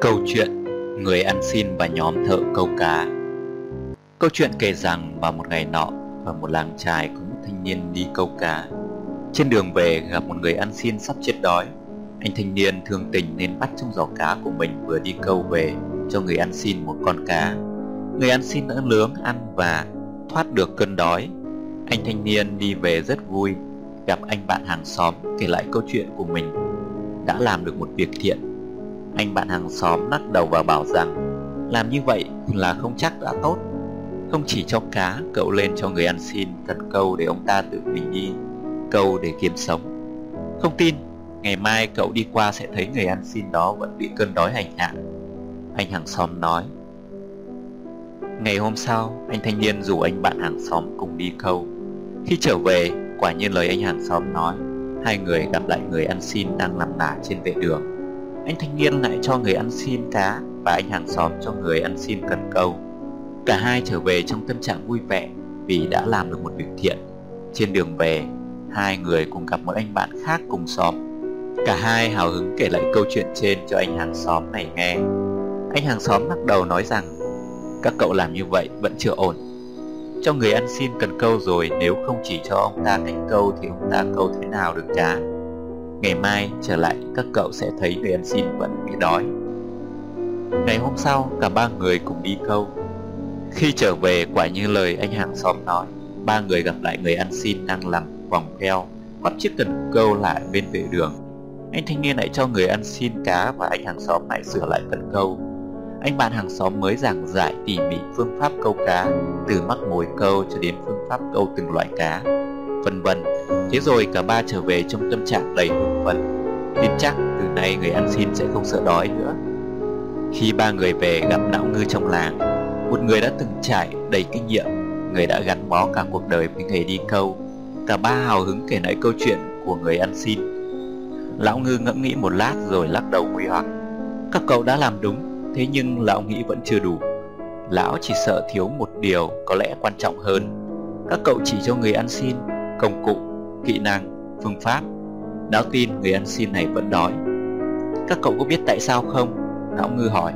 Câu chuyện, Người ăn xin và nhóm thợ câu cá. Câu chuyện kể rằng vào một ngày nọ, Ở một làng trài có một thanh niên đi câu cá. Trên đường về gặp một người ăn xin sắp chết đói. Anh thanh niên thương tình nên bắt trong giỏ cá của mình vừa đi câu về Cho người ăn xin một con cá. Người ăn xin đã lướng ăn và thoát được cơn đói. Anh thanh niên đi về rất vui, Gặp anh bạn hàng xóm kể lại câu chuyện của mình. Đã làm được một việc thiện anh bạn hàng xóm lắc đầu và bảo rằng Làm như vậy là không chắc đã tốt. Không chỉ cho cá cậu lên cho người ăn xin cần câu để ông ta tự mình đi Câu để kiếm sống. Không tin Ngày mai cậu đi qua sẽ thấy người ăn xin đó vẫn bị cơn đói hành hạ. Anh hàng xóm nói. Ngày hôm sau, anh thanh niên rủ anh bạn hàng xóm cùng đi câu. Khi trở về, quả nhiên lời anh hàng xóm nói Hai người gặp lại người ăn xin đang nằm nả trên vệ đường anh thanh niên lại cho người ăn xin cá và anh hàng xóm cho người ăn xin cần câu. Cả hai trở về trong tâm trạng vui vẻ vì đã làm được một việc thiện. Trên đường về, hai người cùng gặp một anh bạn khác cùng xóm. Cả hai hào hứng kể lại câu chuyện trên cho anh hàng xóm này nghe. Anh hàng xóm lắc đầu nói rằng các cậu làm như vậy vẫn chưa ổn. Cho người ăn xin cần câu rồi nếu không chỉ cho ông ta cánh câu thì ông ta câu thế nào được trả? Ngày mai trở lại các cậu sẽ thấy người ăn xin vẫn bị đói Ngày hôm sau cả ba người cùng đi câu. Khi trở về quả như lời anh hàng xóm nói Ba người gặp lại người ăn xin đang làm vòng keo, Bắt chiếc cần câu lại bên vệ đường. Anh thanh niên lại cho người ăn xin cá Và anh hàng xóm lại sửa lại cần câu. Anh bạn hàng xóm mới giảng giải tỉ mỉ phương pháp câu cá Từ mắc mồi câu cho đến phương pháp câu từng loại cá vân vân. Thế rồi cả ba trở về trong tâm trạng đầy hưng phấn. Tin chắc từ nay người ăn xin sẽ không sợ đói nữa. Khi ba người về gặp não ngư trong làng Một người đã từng trải đầy kinh nghiệm Người đã gắn bó cả cuộc đời với nghề đi câu. Cả ba hào hứng kể lại câu chuyện của người ăn xin. Lão ngư ngẫm nghĩ một lát rồi lắc đầu nguy hoặc Các cậu đã làm đúng Thế nhưng lão nghĩ vẫn chưa đủ. Lão chỉ sợ thiếu một điều có lẽ quan trọng hơn. Các cậu chỉ cho người ăn xin công cụ, kỹ năng, phương pháp. Não tin người ăn xin này vẫn đói. Các cậu có biết tại sao không? Lão ngư hỏi.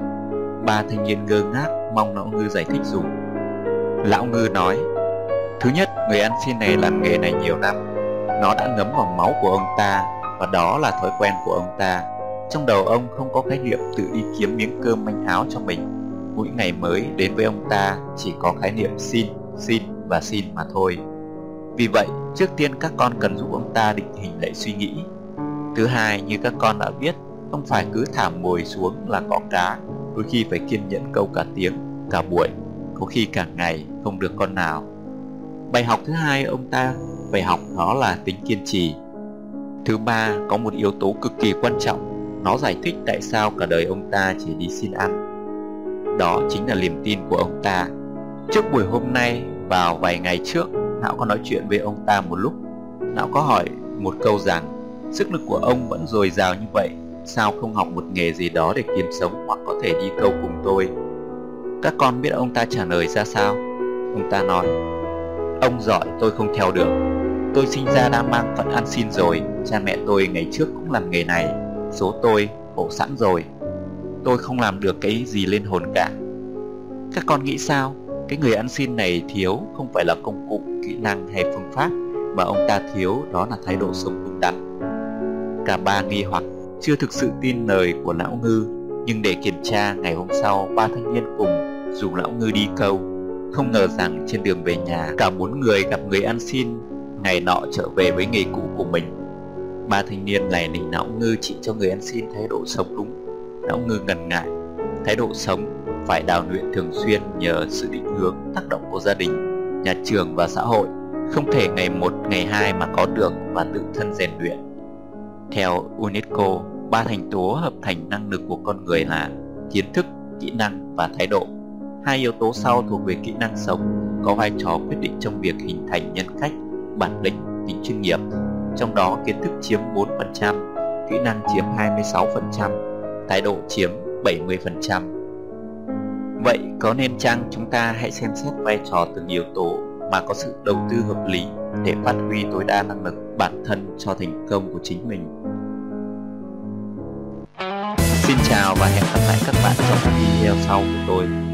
Ba thanh niên ngơ ngác mong lão ngư giải thích dùm. Lão ngư nói, thứ nhất, người ăn xin này làm nghề này nhiều năm. Nó đã ngấm vào máu của ông ta và đó là thói quen của ông ta. Trong đầu ông không có khái niệm tự đi kiếm miếng cơm manh áo cho mình. Mỗi ngày mới đến với ông ta chỉ có khái niệm xin, xin và xin mà thôi. Vì vậy, trước tiên các con cần giúp ông ta định hình lại suy nghĩ. Thứ hai, như các con đã biết, không phải cứ thả mồi xuống là có cá, đôi khi phải kiên nhẫn câu cả tiếng, cả buổi, có khi cả ngày không được con nào. Bài học thứ hai ông ta phải học đó là tính kiên trì. Thứ ba, có một yếu tố cực kỳ quan trọng, nó giải thích tại sao cả đời ông ta chỉ đi xin ăn. Đó chính là niềm tin của ông ta. Trước buổi hôm nay, vào vài ngày trước, não có nói chuyện với ông ta một lúc. Não có hỏi một câu rằng, Sức lực của ông vẫn dồi dào như vậy, Sao không học một nghề gì đó để kiếm sống Hoặc có thể đi câu cùng tôi? Các con biết ông ta trả lời ra sao? Ông ta nói, Ông giỏi, tôi không theo được. Tôi sinh ra đã mang phận ăn xin rồi, Cha mẹ tôi ngày trước cũng làm nghề này, Số tôi khổ sẵn rồi. Tôi không làm được cái gì lên hồn cả. Các con nghĩ sao? Cái người ăn xin này thiếu không phải là công cụ, kỹ năng hay phương pháp Mà ông ta thiếu đó là thái độ sống đúng đắn. Cả ba nghi hoặc chưa thực sự tin lời của lão ngư Nhưng để kiểm tra ngày hôm sau ba thanh niên cùng dù lão ngư đi câu Không ngờ rằng trên đường về nhà cả bốn người gặp người ăn xin Ngày nọ trở về với nghề cũ của mình. Ba thanh niên này nỉnh lão ngư chỉ cho người ăn xin thái độ sống đúng. Lão ngư ngần ngại Thái độ sống phải đào luyện thường xuyên nhờ sự định hướng tác động của gia đình, nhà trường và xã hội, không thể ngày một ngày hai mà có được và tự thân rèn luyện. Theo UNESCO, ba thành tố hợp thành năng lực của con người là kiến thức, kỹ năng và thái độ. Hai yếu tố sau thuộc về kỹ năng sống, có vai trò quyết định trong việc hình thành nhân cách, bản lĩnh, tính chuyên nghiệp. Trong đó kiến thức chiếm 4%, kỹ năng chiếm 26%, thái độ chiếm 70%. Vậy có nên chăng chúng ta hãy xem xét vai trò từng yếu tố mà có sự đầu tư hợp lý để phát huy tối đa năng lực bản thân cho thành công của chính mình. Xin chào và hẹn gặp lại các bạn trong video sau của tôi